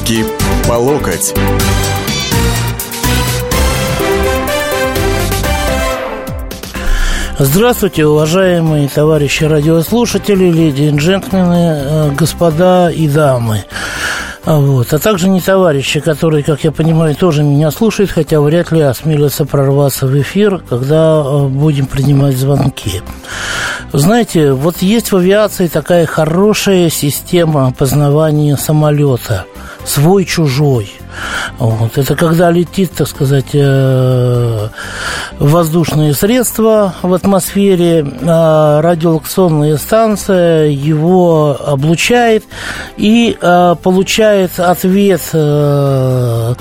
Руки по локоть. Здравствуйте, уважаемые товарищи радиослушатели, леди и джентльмены, э, господа и дамы. А вот. А также не товарищи, которые, как я понимаю, тоже меня слушают, хотя вряд ли осмелятся прорваться в эфир, когда э, будем принимать звонки. Знаете, вот есть в авиации такая хорошая система опознавания самолета. Свой-чужой. Вот. Это когда летит, так сказать, э, воздушные средства в атмосфере, а радиолокационная станция его облучает и э, получает ответ э,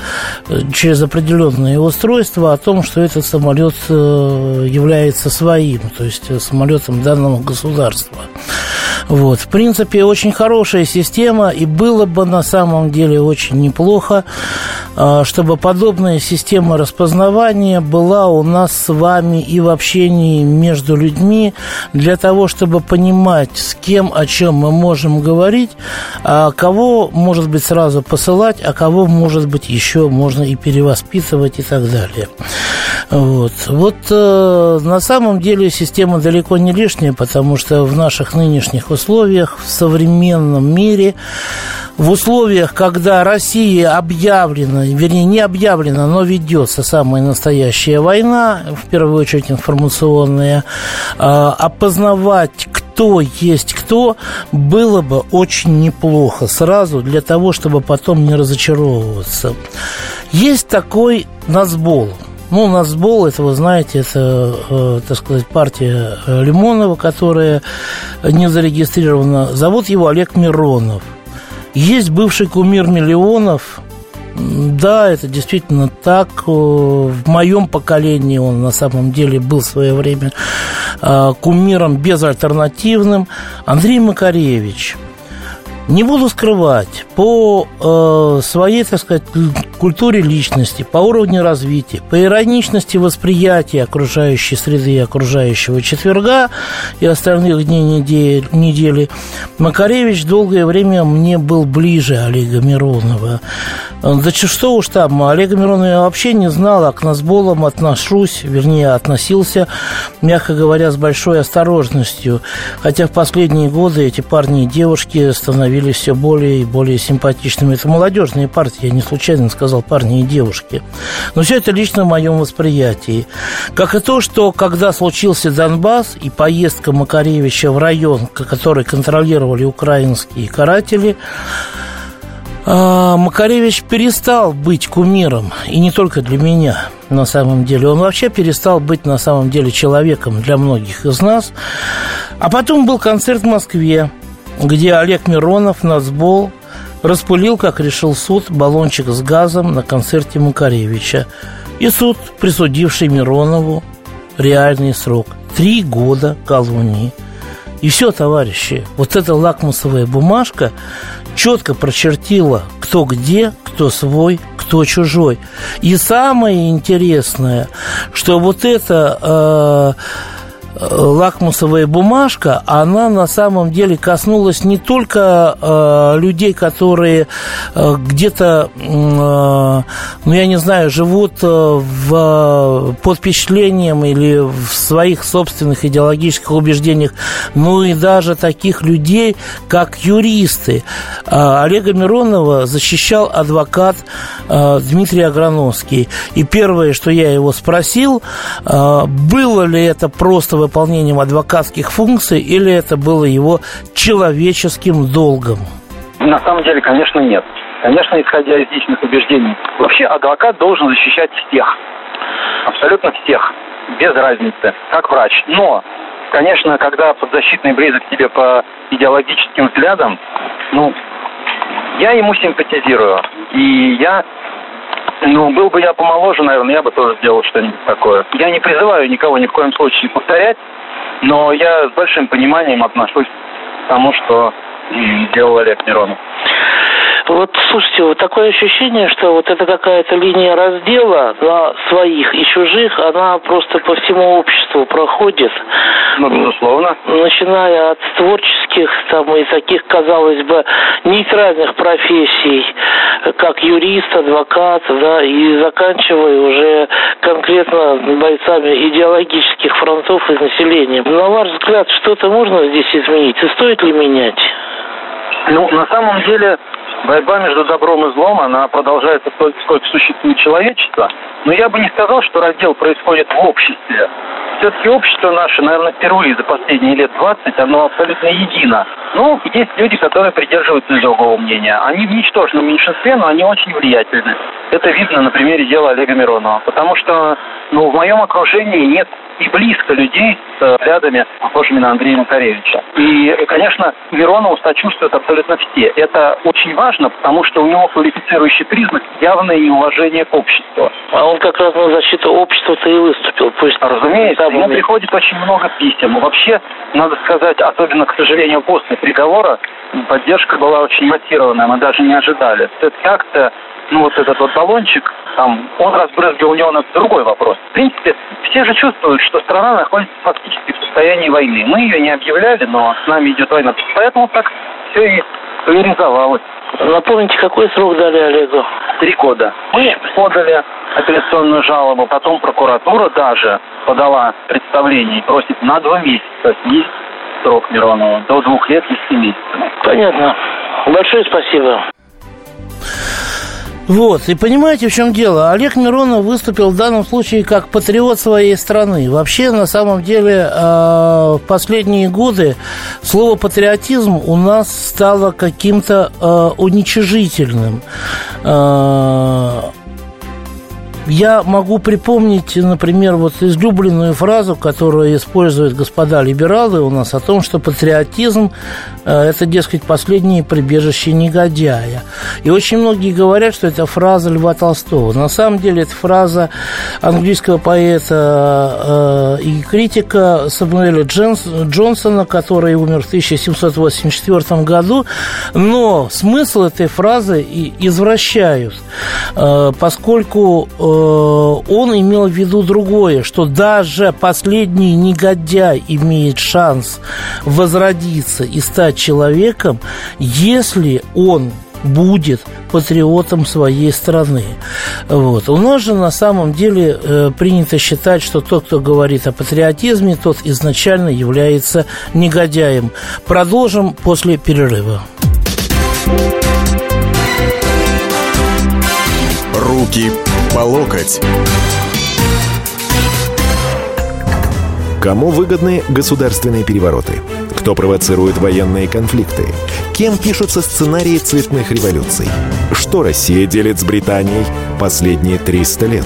через определенные устройства о том, что этот самолет является своим, то есть самолетом данного государства. Вот. В принципе, очень хорошая система, и было бы на самом деле очень неплохо, а, чтобы подобная система распознавания была у нас с вами и в общении между людьми, для того, чтобы понимать, с кем, о чем мы можем говорить, а кого, может быть, сразу посылать, а кого, может быть, еще можно и перевоспитывать и так далее. Вот, вот э, на самом деле система далеко не лишняя, потому что в наших нынешних условиях, в современном мире, в условиях, когда Россия объявлена, вернее, не объявлена, но ведется самая настоящая война, в первую очередь информационная, э, опознавать, кто есть кто, было бы очень неплохо сразу для того, чтобы потом не разочаровываться. Есть такой Нацбол – ну, Нацбол, это вы знаете, это, э, так сказать, партия э, Лимонова, которая не зарегистрирована. Зовут его Олег Миронов. Есть бывший кумир миллионов. Да, это действительно так. Э, в моем поколении он на самом деле был в свое время э, кумиром безальтернативным. Андрей Макаревич – не буду скрывать, по э, своей, так сказать, культуре личности, по уровню развития, по ироничности восприятия окружающей среды и окружающего четверга и остальных дней недели, недели, Макаревич долгое время мне был ближе Олега Миронова. Да что уж там, Олега Миронова я вообще не знал, а к насболам отношусь, вернее, относился, мягко говоря, с большой осторожностью. Хотя в последние годы эти парни и девушки становились становились все более и более симпатичными. Это молодежные партии, я не случайно сказал парни и девушки. Но все это лично в моем восприятии. Как и то, что когда случился Донбасс и поездка Макаревича в район, который контролировали украинские каратели, а, Макаревич перестал быть кумиром, и не только для меня, на самом деле. Он вообще перестал быть, на самом деле, человеком для многих из нас. А потом был концерт в Москве, где Олег Миронов, Нацбол, распылил, как решил суд, баллончик с газом на концерте Макаревича. И суд, присудивший Миронову реальный срок – три года колонии. И все, товарищи, вот эта лакмусовая бумажка четко прочертила, кто где, кто свой, кто чужой. И самое интересное, что вот это... Э, лакмусовая бумажка, она на самом деле коснулась не только э, людей, которые э, где-то, э, ну я не знаю, живут э, в, под впечатлением или в своих собственных идеологических убеждениях, но и даже таких людей, как юристы. Э, Олега Миронова защищал адвокат э, Дмитрий Аграновский. И первое, что я его спросил, э, было ли это просто выполнением адвокатских функций или это было его человеческим долгом? На самом деле, конечно, нет. Конечно, исходя из личных убеждений. Вообще адвокат должен защищать всех. Абсолютно всех. Без разницы. Как врач. Но, конечно, когда подзащитный близок тебе по идеологическим взглядам, ну, я ему симпатизирую. И я ну, был бы я помоложе, наверное, я бы тоже сделал что-нибудь такое. Я не призываю никого ни в коем случае повторять, но я с большим пониманием отношусь к тому, что делал Олег Миронов. Вот, слушайте, вот такое ощущение, что вот это какая-то линия раздела на своих и чужих, она просто по всему обществу проходит. Ну, безусловно. Начиная от творческих, там, и таких, казалось бы, нейтральных профессий, как юрист, адвокат, да, и заканчивая уже конкретно бойцами идеологических фронтов и населения. На ваш взгляд, что-то можно здесь изменить? И стоит ли менять? Ну, на самом деле, борьба между добром и злом, она продолжается столько, сколько существует человечество. Но я бы не сказал, что раздел происходит в обществе. Все-таки общество наше, наверное, впервые за последние лет 20, оно абсолютно едино. Но есть люди, которые придерживаются другого мнения. Они в ничтожном меньшинстве, но они очень влиятельны. Это видно на примере дела Олега Миронова. Потому что ну, в моем окружении нет и близко людей с взглядами, похожими на Андрея Макаревича. И, конечно, Миронову сочувствуют абсолютно все. Это очень важно, потому что у него квалифицирующий признак явное неуважение к обществу. А он как раз на защиту общества-то и выступил. Пусть Разумеется, ему приходит очень много писем. Вообще, надо сказать, особенно, к сожалению, после приговора, поддержка была очень мотивированная, мы даже не ожидали. Это как-то ну, вот этот вот баллончик, там, он разбрызгивал неон, это другой вопрос. В принципе, все же чувствуют, что страна находится фактически в состоянии войны. Мы ее не объявляли, но с нами идет война. Поэтому так все и реализовалось. Напомните, какой срок дали Олегу? Три года. Мы подали апелляционную жалобу, потом прокуратура даже подала представление и просит на два месяца снизить срок Миронова до двух лет и семи месяцев. Понятно. Большое спасибо. Вот, и понимаете, в чем дело? Олег Миронов выступил в данном случае как патриот своей страны. Вообще, на самом деле, а, в последние годы слово патриотизм у нас стало каким-то а, уничижительным. Я могу припомнить, например, вот излюбленную фразу, которую используют господа либералы у нас о том, что патриотизм э, – это, дескать, последнее прибежище негодяя. И очень многие говорят, что это фраза Льва Толстого. На самом деле, это фраза английского поэта э, и критика Самуэля Джонсона, который умер в 1784 году. Но смысл этой фразы извращают, э, поскольку он имел в виду другое, что даже последний негодяй имеет шанс возродиться и стать человеком, если он будет патриотом своей страны. Вот. У нас же на самом деле э, принято считать, что тот, кто говорит о патриотизме, тот изначально является негодяем. Продолжим после перерыва. Руки по локоть. Кому выгодны государственные перевороты? Кто провоцирует военные конфликты? Кем пишутся сценарии цветных революций? Что Россия делит с Британией последние 300 лет?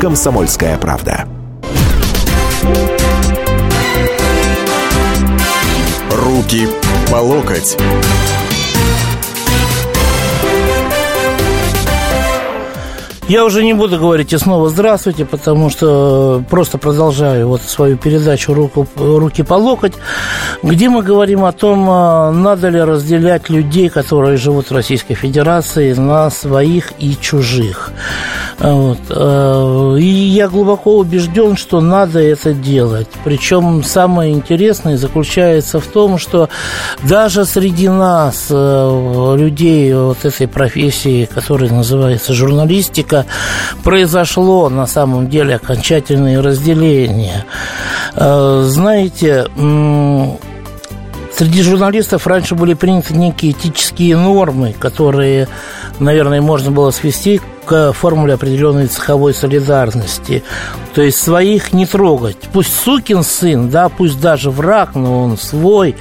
«Комсомольская правда». Руки по локоть. Я уже не буду говорить и снова здравствуйте, потому что просто продолжаю вот свою передачу руку, «Руки по локоть», где мы говорим о том, а, надо ли разделять людей, которые живут в Российской Федерации, на своих и чужих. Вот. А, и я глубоко убежден, что надо это делать. Причем самое интересное заключается в том, что даже среди нас, э, людей вот этой профессии, которая называется журналистика, это произошло на самом деле окончательное разделение. Э, знаете, Среди журналистов раньше были приняты некие этические нормы, которые, наверное, можно было свести к формуле определенной цеховой солидарности. То есть своих не трогать. Пусть сукин сын, да, пусть даже враг, но он свой.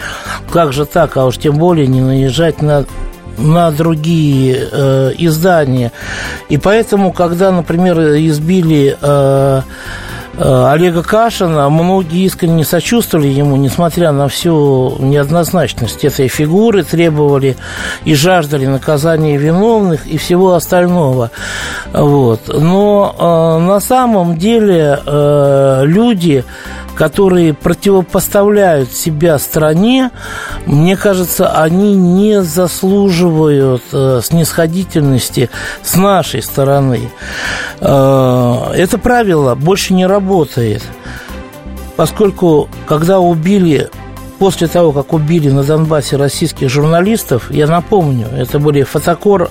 Как же так? А уж тем более не наезжать на на другие э, издания. И поэтому, когда, например, избили э, э, Олега Кашина, многие искренне сочувствовали ему, несмотря на всю неоднозначность этой фигуры, требовали и жаждали наказания виновных и всего остального. Вот. Но э, на самом деле э, люди которые противопоставляют себя стране, мне кажется, они не заслуживают э, снисходительности с нашей стороны. Э, это правило больше не работает, поскольку когда убили после того, как убили на Донбассе российских журналистов, я напомню, это были фотокор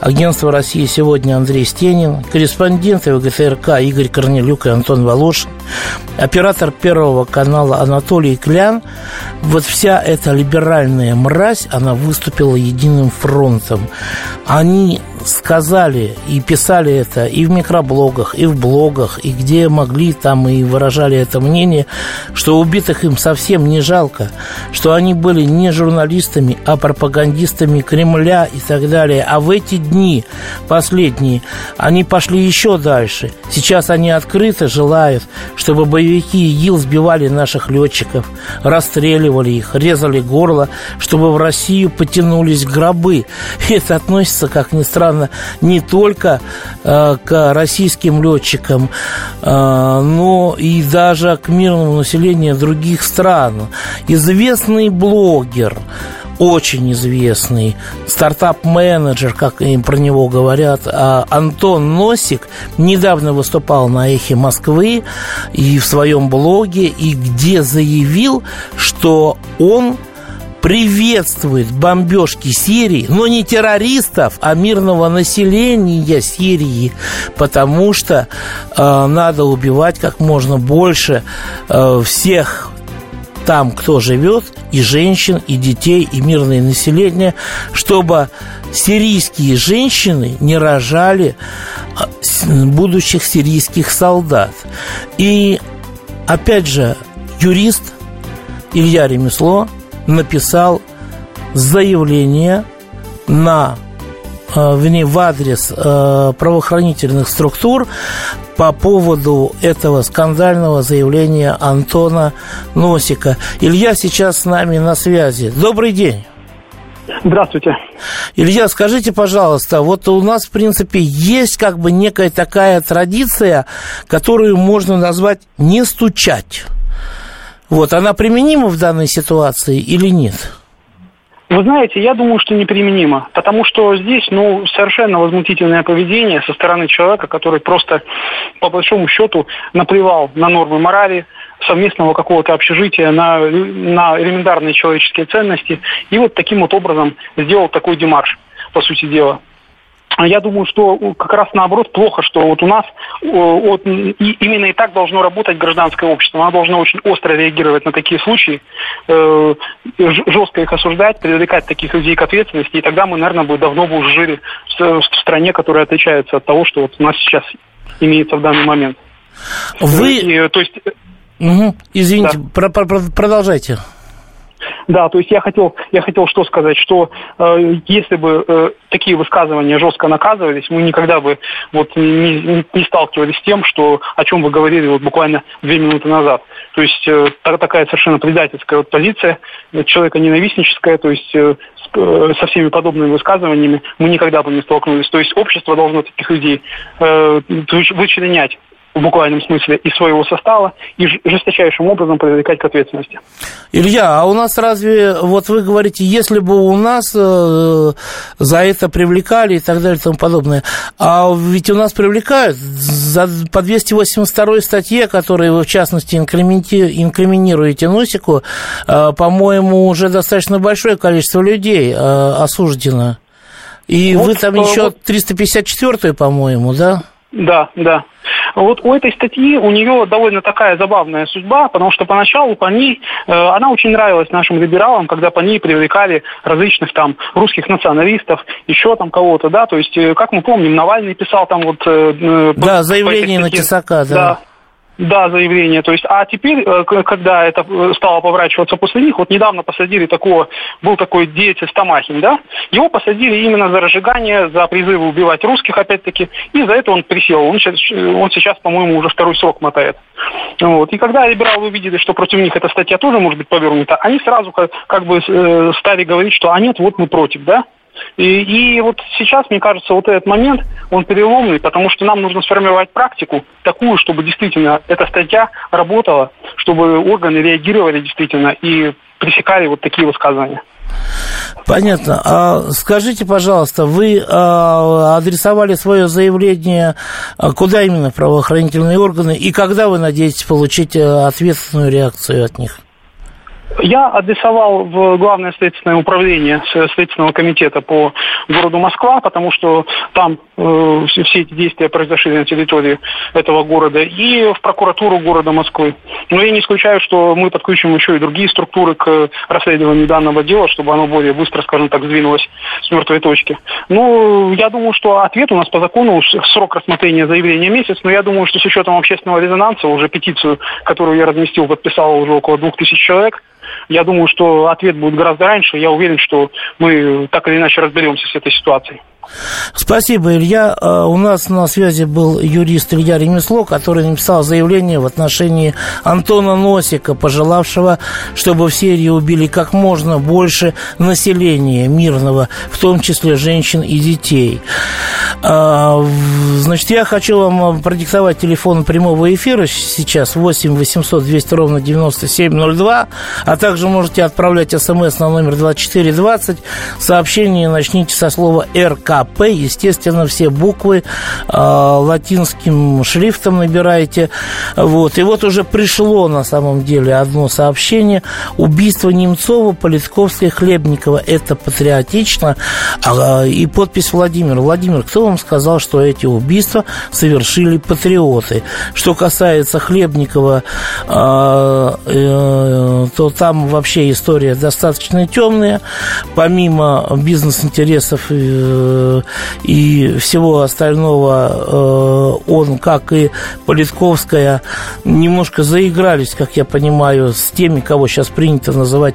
агентства России сегодня Андрей Стенин, корреспонденты ВГТРК Игорь Корнелюк и Антон Волошин, оператор Первого канала Анатолий Клян. Вот вся эта либеральная мразь, она выступила единым фронтом. Они сказали и писали это и в микроблогах, и в блогах, и где могли, там и выражали это мнение, что убитых им совсем не жалко, что они были не журналистами, а пропагандистами Кремля и так далее. А в эти дни, последние, они пошли еще дальше. Сейчас они открыто желают, чтобы боевики ИГИЛ сбивали наших летчиков, расстреливали их, резали горло, чтобы в Россию потянулись гробы. И это относится, как ни странно, странно, не только э, к российским летчикам, э, но и даже к мирному населению других стран. Известный блогер, очень известный стартап-менеджер, как им про него говорят, а Антон Носик недавно выступал на «Эхе Москвы» и в своем блоге, и где заявил, что он приветствует бомбежки Сирии, но не террористов, а мирного населения Сирии, потому что э, надо убивать как можно больше э, всех там, кто живет, и женщин, и детей, и мирное население, чтобы сирийские женщины не рожали а, будущих сирийских солдат. И, опять же, юрист Илья Ремесло написал заявление на э, в, в адрес э, правоохранительных структур по поводу этого скандального заявления Антона Носика. Илья сейчас с нами на связи. Добрый день. Здравствуйте. Илья, скажите, пожалуйста, вот у нас, в принципе, есть как бы некая такая традиция, которую можно назвать «не стучать». Вот, она применима в данной ситуации или нет? Вы знаете, я думаю, что неприменимо, потому что здесь, ну, совершенно возмутительное поведение со стороны человека, который просто, по большому счету, наплевал на нормы морали, совместного какого-то общежития, на, на элементарные человеческие ценности, и вот таким вот образом сделал такой демарш, по сути дела. А я думаю, что как раз наоборот плохо, что вот у нас вот, и именно и так должно работать гражданское общество. Оно должно очень остро реагировать на такие случаи, э, жестко их осуждать, привлекать таких людей к ответственности, и тогда мы, наверное, бы давно бы уже жили в, в стране, которая отличается от того, что вот у нас сейчас имеется в данный момент. Вы... И, то есть... Угу. Извините, да. про -про продолжайте. Да, то есть я хотел, я хотел что сказать, что э, если бы э, такие высказывания жестко наказывались, мы никогда бы вот не, не, сталкивались с тем, что, о чем вы говорили вот буквально две минуты назад. То есть э, такая совершенно предательская вот позиция, э, человека ненавистническая, то есть э, э, со всеми подобными высказываниями мы никогда бы не столкнулись. То есть общество должно таких людей э, вычленять в буквальном смысле из своего состава и жесточайшим образом привлекать к ответственности. Илья, а у нас разве, вот вы говорите, если бы у нас э, за это привлекали и так далее и тому подобное, а ведь у нас привлекают за, по 282 статье, которую вы, в частности, инкриминируете Носику, э, по-моему, уже достаточно большое количество людей э, осуждено. И вот, вы там еще вот... 354 по-моему, да? Да, да. Вот у этой статьи у нее довольно такая забавная судьба, потому что поначалу по ней, э, она очень нравилась нашим либералам, когда по ней привлекали различных там русских националистов, еще там кого-то, да, то есть, э, как мы помним, Навальный писал там вот... Э, да, по, заявление по на Тесака, да. да да, заявление. То есть, а теперь, э, когда это э, стало поворачиваться после них, вот недавно посадили такого, был такой деятель Стамахин, да, его посадили именно за разжигание, за призывы убивать русских, опять-таки, и за это он присел. Он сейчас, он сейчас по-моему, уже второй срок мотает. Вот. И когда либералы увидели, что против них эта статья тоже может быть повернута, они сразу как, как бы э, стали говорить, что а нет, вот мы против, да, и, и вот сейчас, мне кажется, вот этот момент, он переломный, потому что нам нужно сформировать практику такую, чтобы действительно эта статья работала, чтобы органы реагировали действительно и пресекали вот такие высказывания. Понятно. А скажите, пожалуйста, вы а, адресовали свое заявление а, куда именно правоохранительные органы и когда вы надеетесь получить а, ответственную реакцию от них? Я адресовал в Главное следственное управление Следственного комитета по городу Москва, потому что там э, все эти действия произошли на территории этого города, и в прокуратуру города Москвы. Но я не исключаю, что мы подключим еще и другие структуры к расследованию данного дела, чтобы оно более быстро, скажем так, сдвинулось с мертвой точки. Ну, я думаю, что ответ у нас по закону, срок рассмотрения заявления месяц, но я думаю, что с учетом общественного резонанса, уже петицию, которую я разместил, подписало уже около двух тысяч человек, я думаю, что ответ будет гораздо раньше. Я уверен, что мы так или иначе разберемся с этой ситуацией. Спасибо, Илья. А, у нас на связи был юрист Илья Ремесло, который написал заявление в отношении Антона Носика, пожелавшего, чтобы в Сирии убили как можно больше населения мирного, в том числе женщин и детей. А, значит, я хочу вам продиктовать телефон прямого эфира сейчас 8 800 200 ровно 9702, а также можете отправлять смс на номер 2420. Сообщение начните со слова «РК». АП, естественно, все буквы э, латинским шрифтом набираете. Вот. И вот уже пришло на самом деле одно сообщение. Убийство Немцова, Политковской, Хлебникова. Это патриотично. А, и подпись Владимир. Владимир, кто вам сказал, что эти убийства совершили патриоты? Что касается Хлебникова, э, э, то там вообще история достаточно темная. Помимо бизнес-интересов и всего остального э, он, как и Политковская, немножко заигрались, как я понимаю, с теми, кого сейчас принято называть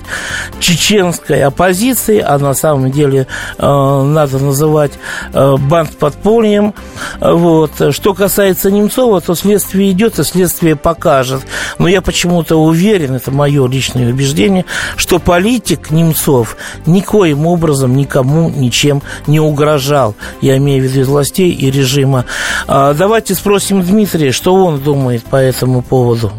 чеченской оппозицией, а на самом деле э, надо называть э, банд-подпольем. Вот. Что касается Немцова, то следствие идет, и следствие покажет. Но я почему-то уверен, это мое личное убеждение, что политик Немцов никоим образом никому ничем не угрожает угрожал, я имею в виду властей и режима. А, давайте спросим Дмитрия, что он думает по этому поводу.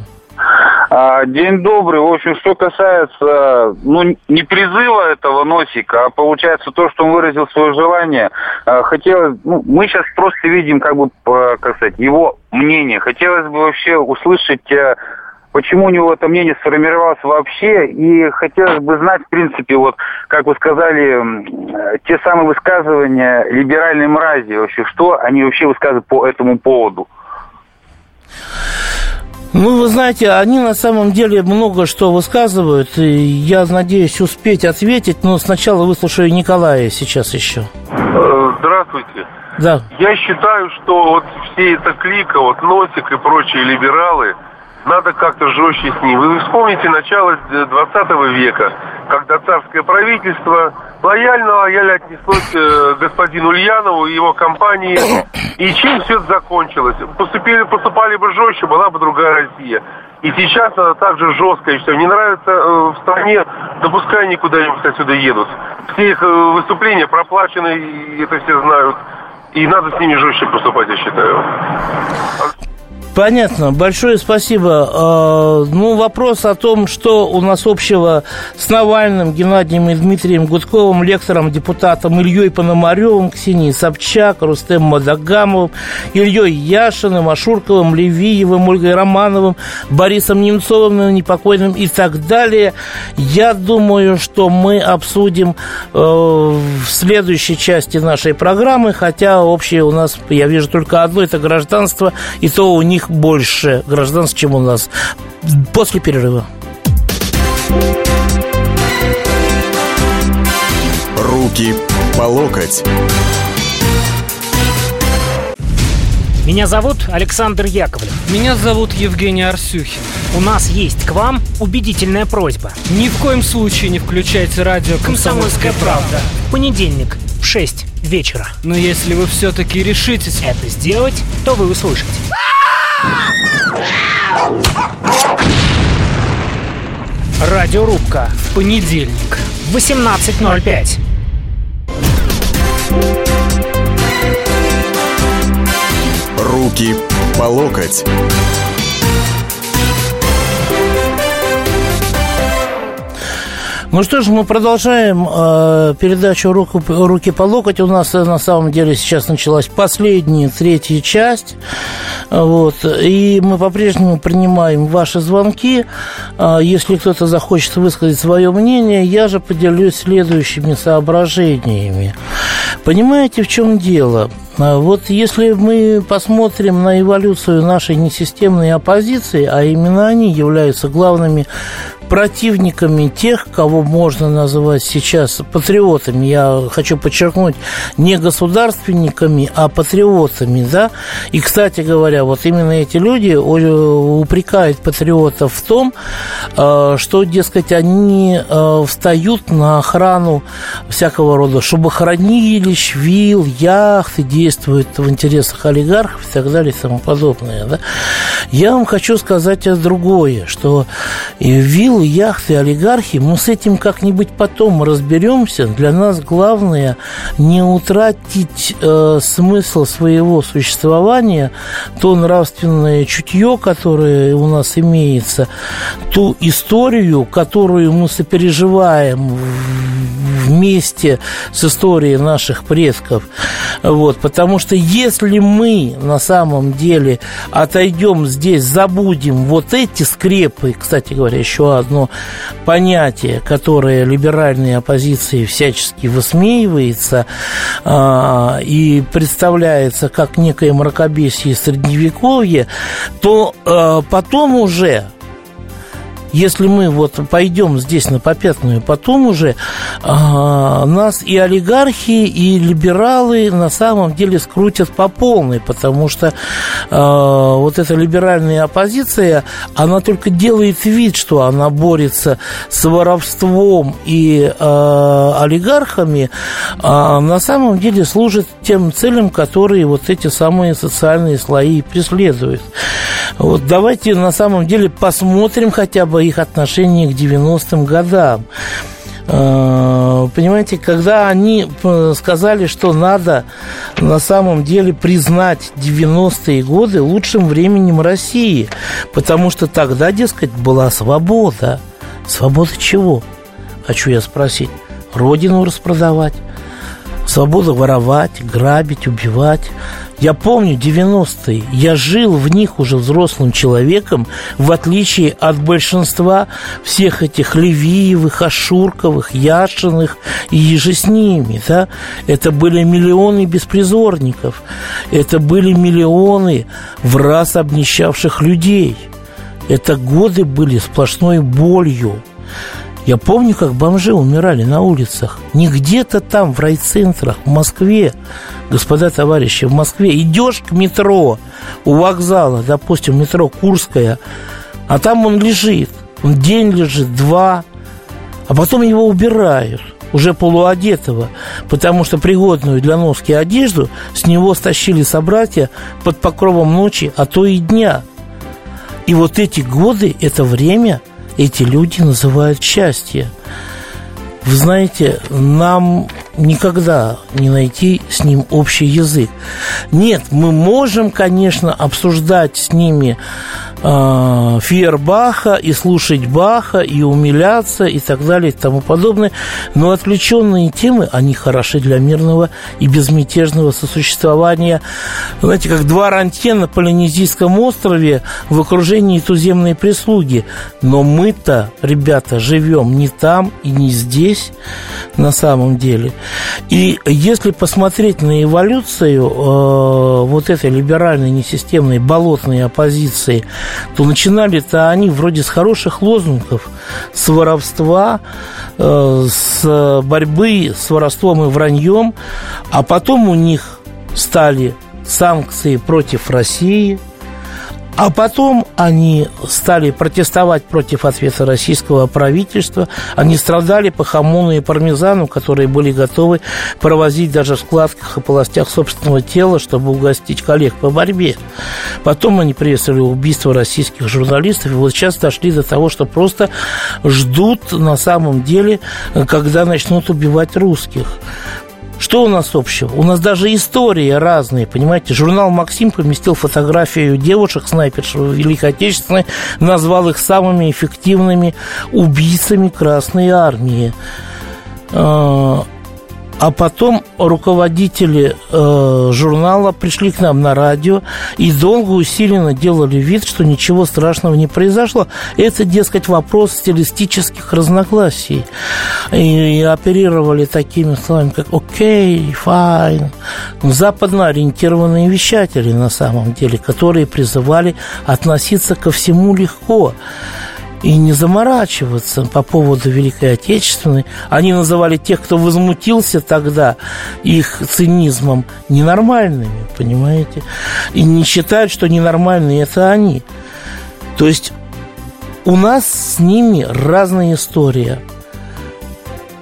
А, день добрый. В общем, что касается, ну, не призыва этого носика, а получается то, что он выразил свое желание. А, хотелось, ну, мы сейчас просто видим, как бы, как сказать, его мнение. Хотелось бы вообще услышать э, почему у него это мнение сформировалось вообще, и хотелось бы знать, в принципе, вот, как вы сказали, те самые высказывания либеральной мрази, вообще, что они вообще высказывают по этому поводу. Ну, вы знаете, они на самом деле много что высказывают, и я надеюсь успеть ответить, но сначала выслушаю Николая сейчас еще. Э, здравствуйте. Да. Я считаю, что вот все это клика, вот Носик и прочие либералы – надо как-то жестче с ним. Вы вспомните начало 20 века, когда царское правительство лояльно, лояльно отнеслось э, господину Ульянову и его компании. И чем все это закончилось? Поступили, поступали бы жестче, была бы другая Россия. И сейчас надо так же жестко, и все. Не нравится э, в стране, да пускай они куда-нибудь отсюда едут. Все их э, выступления проплачены, и это все знают. И надо с ними жестче поступать, я считаю. Понятно. Большое спасибо. А, ну, вопрос о том, что у нас общего с Навальным, Геннадием и Дмитрием Гудковым, лектором, депутатом Ильей Пономаревым, Ксенией Собчак, Рустем Мадагамовым, Ильей Яшиным, Ашурковым, Левиевым, Ольгой Романовым, Борисом Немцовым, непокойным и так далее. Я думаю, что мы обсудим э, в следующей части нашей программы, хотя общее у нас, я вижу только одно, это гражданство, и то у них них больше гражданств, чем у нас. После перерыва. Руки по локоть. Меня зовут Александр Яковлев. Меня зовут Евгений Арсюхин. У нас есть к вам убедительная просьба. Ни в коем случае не включайте радио «Комсомольская, правда». В понедельник в 6 вечера. Но если вы все-таки решитесь это сделать, то вы услышите. Радиорубка. Понедельник. 18.05. Руки по локоть. Ну что ж, мы продолжаем э, передачу руку, «Руки по локоть». У нас э, на самом деле сейчас началась последняя, третья часть. Вот. И мы по-прежнему принимаем ваши звонки. Э, если кто-то захочет высказать свое мнение, я же поделюсь следующими соображениями. Понимаете, в чем дело? Э, вот если мы посмотрим на эволюцию нашей несистемной оппозиции, а именно они являются главными противниками тех, кого можно называть сейчас патриотами. Я хочу подчеркнуть, не государственниками, а патриотами, да. И, кстати говоря, вот именно эти люди упрекают патриотов в том, э, что, дескать, они э, встают на охрану всякого рода шубохранилищ, вил, яхт и действуют в интересах олигархов и так далее и тому подобное. Да? Я вам хочу сказать другое, что вил яхты, олигархи, мы с этим как-нибудь потом разберемся. Для нас главное не утратить э, смысл своего существования, то нравственное чутье, которое у нас имеется, ту историю, которую мы сопереживаем вместе с историей наших предков. Вот, потому что если мы на самом деле отойдем здесь, забудем вот эти скрепы, кстати говоря, еще одно понятие, которое либеральной оппозиции всячески высмеивается э, и представляется как некое мракобесие средневековья, то э, потом уже если мы вот пойдем здесь на попятную, потом уже а, нас и олигархи, и либералы на самом деле скрутят по полной, потому что а, вот эта либеральная оппозиция, она только делает вид, что она борется с воровством и а, олигархами, а на самом деле служит тем целям, которые вот эти самые социальные слои преследуют. Вот давайте на самом деле посмотрим хотя бы их отношение к 90-м годам. А, понимаете, когда они э, сказали, что надо на самом деле признать 90-е годы лучшим временем России, потому что тогда, дескать, была свобода. Свобода чего? Хочу я спросить. Родину распродавать, свобода воровать, грабить, убивать. Я помню 90-е, я жил в них уже взрослым человеком, в отличие от большинства всех этих Левиевых, Ашурковых, Яшиных и еже с ними. Да? Это были миллионы беспризорников, это были миллионы в раз обнищавших людей. Это годы были сплошной болью. Я помню, как бомжи умирали на улицах. Не где-то там, в райцентрах, в Москве. Господа товарищи, в Москве идешь к метро, у вокзала, допустим, метро Курская, а там он лежит. Он день лежит, два, а потом его убирают уже полуодетого, потому что пригодную для носки одежду с него стащили собратья под покровом ночи, а то и дня. И вот эти годы, это время – эти люди называют счастье. Вы знаете, нам никогда не найти с ним общий язык. Нет, мы можем, конечно, обсуждать с ними э, фейер Баха и слушать Баха и умиляться и так далее и тому подобное, но отвлеченные темы, они хороши для мирного и безмятежного сосуществования. Знаете, как два рантье на Полинезийском острове в окружении туземной прислуги. Но мы-то, ребята, живем не там и не здесь на самом деле – и если посмотреть на эволюцию э, вот этой либеральной, несистемной, болотной оппозиции, то начинали-то они вроде с хороших лозунгов, с воровства, э, с борьбы с воровством и враньем, а потом у них стали санкции против России – а потом они стали протестовать против ответа российского правительства. Они страдали по хамону и пармезану, которые были готовы провозить даже в складках и полостях собственного тела, чтобы угостить коллег по борьбе. Потом они приветствовали убийство российских журналистов. И вот сейчас дошли до того, что просто ждут на самом деле, когда начнут убивать русских. Что у нас общего? У нас даже истории разные, понимаете? Журнал «Максим» поместил фотографию девушек, снайперших Великой Отечественной, назвал их самыми эффективными убийцами Красной Армии. А, потом руководители э, журнала пришли к нам на радио и долго усиленно делали вид, что ничего страшного не произошло. Это, дескать, вопрос стилистических разногласий. И, и оперировали такими словами, как «окей», «файн». Западно ориентированные вещатели, на самом деле, которые призывали относиться ко всему легко и не заморачиваться по поводу Великой Отечественной. Они называли тех, кто возмутился тогда их цинизмом, ненормальными, понимаете? И не считают, что ненормальные это они. То есть у нас с ними разная история.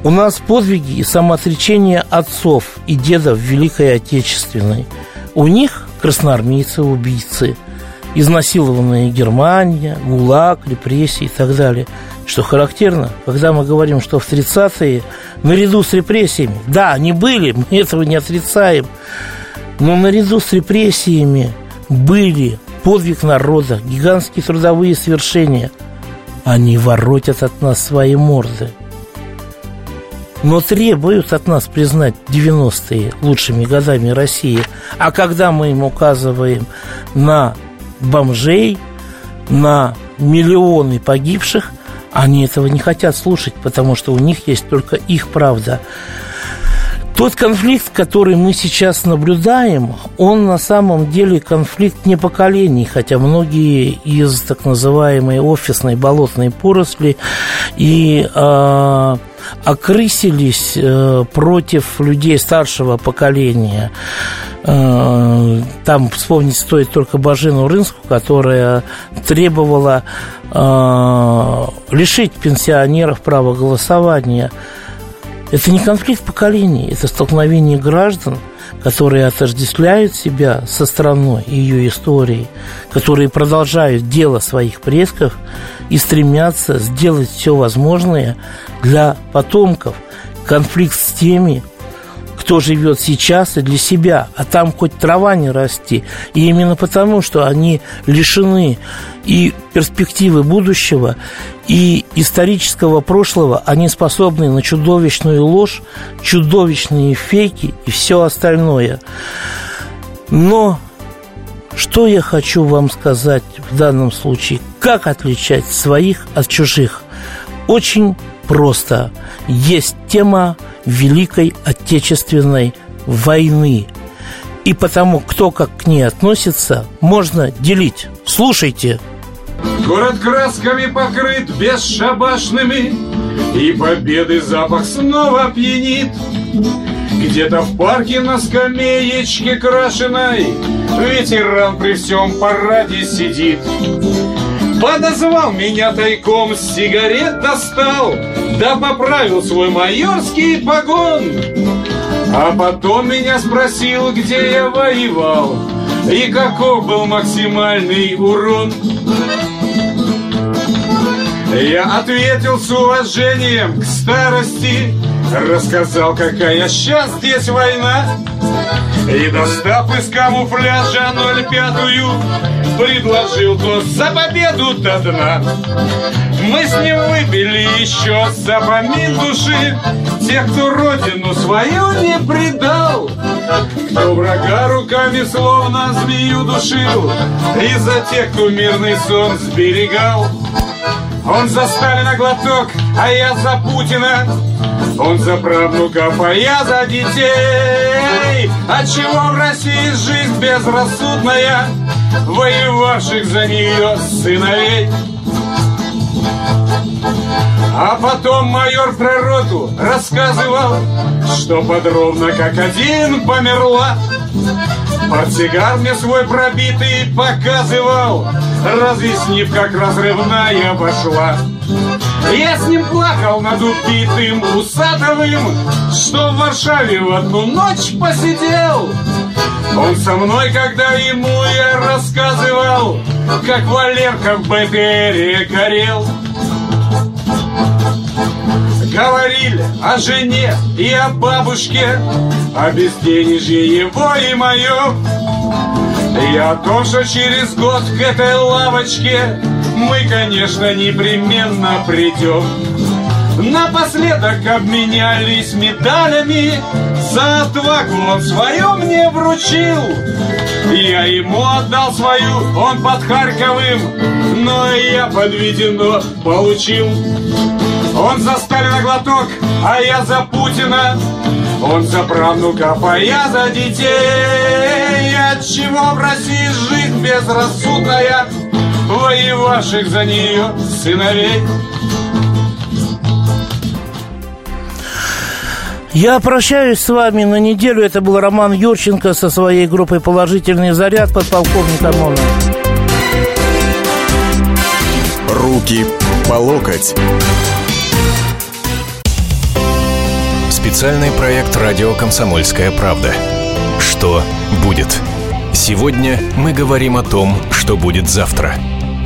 У нас подвиги и самоотречение отцов и дедов Великой Отечественной. У них красноармейцы-убийцы – изнасилованная Германия, ГУЛАГ, репрессии и так далее. Что характерно, когда мы говорим, что в 30-е наряду с репрессиями, да, они были, мы этого не отрицаем, но наряду с репрессиями были подвиг народа, гигантские трудовые свершения. Они воротят от нас свои морды. Но требуют от нас признать 90-е лучшими годами России. А когда мы им указываем на бомжей, на миллионы погибших, они этого не хотят слушать, потому что у них есть только их правда. Тот конфликт, который мы сейчас наблюдаем, он на самом деле конфликт не поколений, хотя многие из так называемой офисной болотной поросли и э, окрысились э, против людей старшего поколения. Э, там вспомнить стоит только Бажину Рынску, которая требовала э, лишить пенсионеров права голосования. Это не конфликт поколений, это столкновение граждан, которые отождествляют себя со страной и ее историей, которые продолжают дело своих предков и стремятся сделать все возможное для потомков. Конфликт с теми, кто живет сейчас и для себя, а там хоть трава не расти. И именно потому, что они лишены и перспективы будущего, и исторического прошлого, они способны на чудовищную ложь, чудовищные фейки и все остальное. Но что я хочу вам сказать в данном случае? Как отличать своих от чужих? Очень просто. Есть тема Великой Отечественной войны. И потому, кто как к ней относится, можно делить. Слушайте. Город красками покрыт бесшабашными, И победы запах снова пьянит. Где-то в парке на скамеечке крашеной Ветеран при всем параде сидит. Подозвал меня тайком, сигарет достал, Да поправил свой майорский погон. А потом меня спросил, где я воевал И каков был максимальный урон. Я ответил с уважением к старости, Рассказал, какая сейчас здесь война, И достав из камуфляжа ноль пятую, Предложил тост за победу до дна. Мы с ним выпили еще за помин души Тех, кто родину свою не предал, Кто врага руками словно змею душил, И за тех, кто мирный сон сберегал. Он за Сталина глоток, а я за Путина. Он за правнуков, а я за детей. Отчего в России жизнь безрассудная, Воевавших за нее сыновей? А потом майор про роту рассказывал, что подробно как один померла. Портсигар мне свой пробитый показывал, разъяснив, как разрывная пошла. Я с ним плакал над убитым Усатовым, что в Варшаве в одну ночь посидел. Он со мной, когда ему я рассказывал, как Валерка в БТРе горел. Говорили о жене и о бабушке, о безденежье его и мое. И о том, что через год к этой лавочке мы, конечно, непременно придем. Напоследок обменялись медалями За отвагу он свою мне вручил. Я ему отдал свою, он под Харьковым Но я подведено получил. Он за Сталина глоток, а я за Путина. Он за правнуков, а я за детей. Отчего в России жизнь безрассудная Воевавших за нее сыновей Я прощаюсь с вами на неделю. Это был Роман Юрченко со своей группой «Положительный заряд» подполковник ОМОНа. Руки по локоть. Специальный проект «Радио Комсомольская правда». Что будет? Сегодня мы говорим о том, что будет завтра.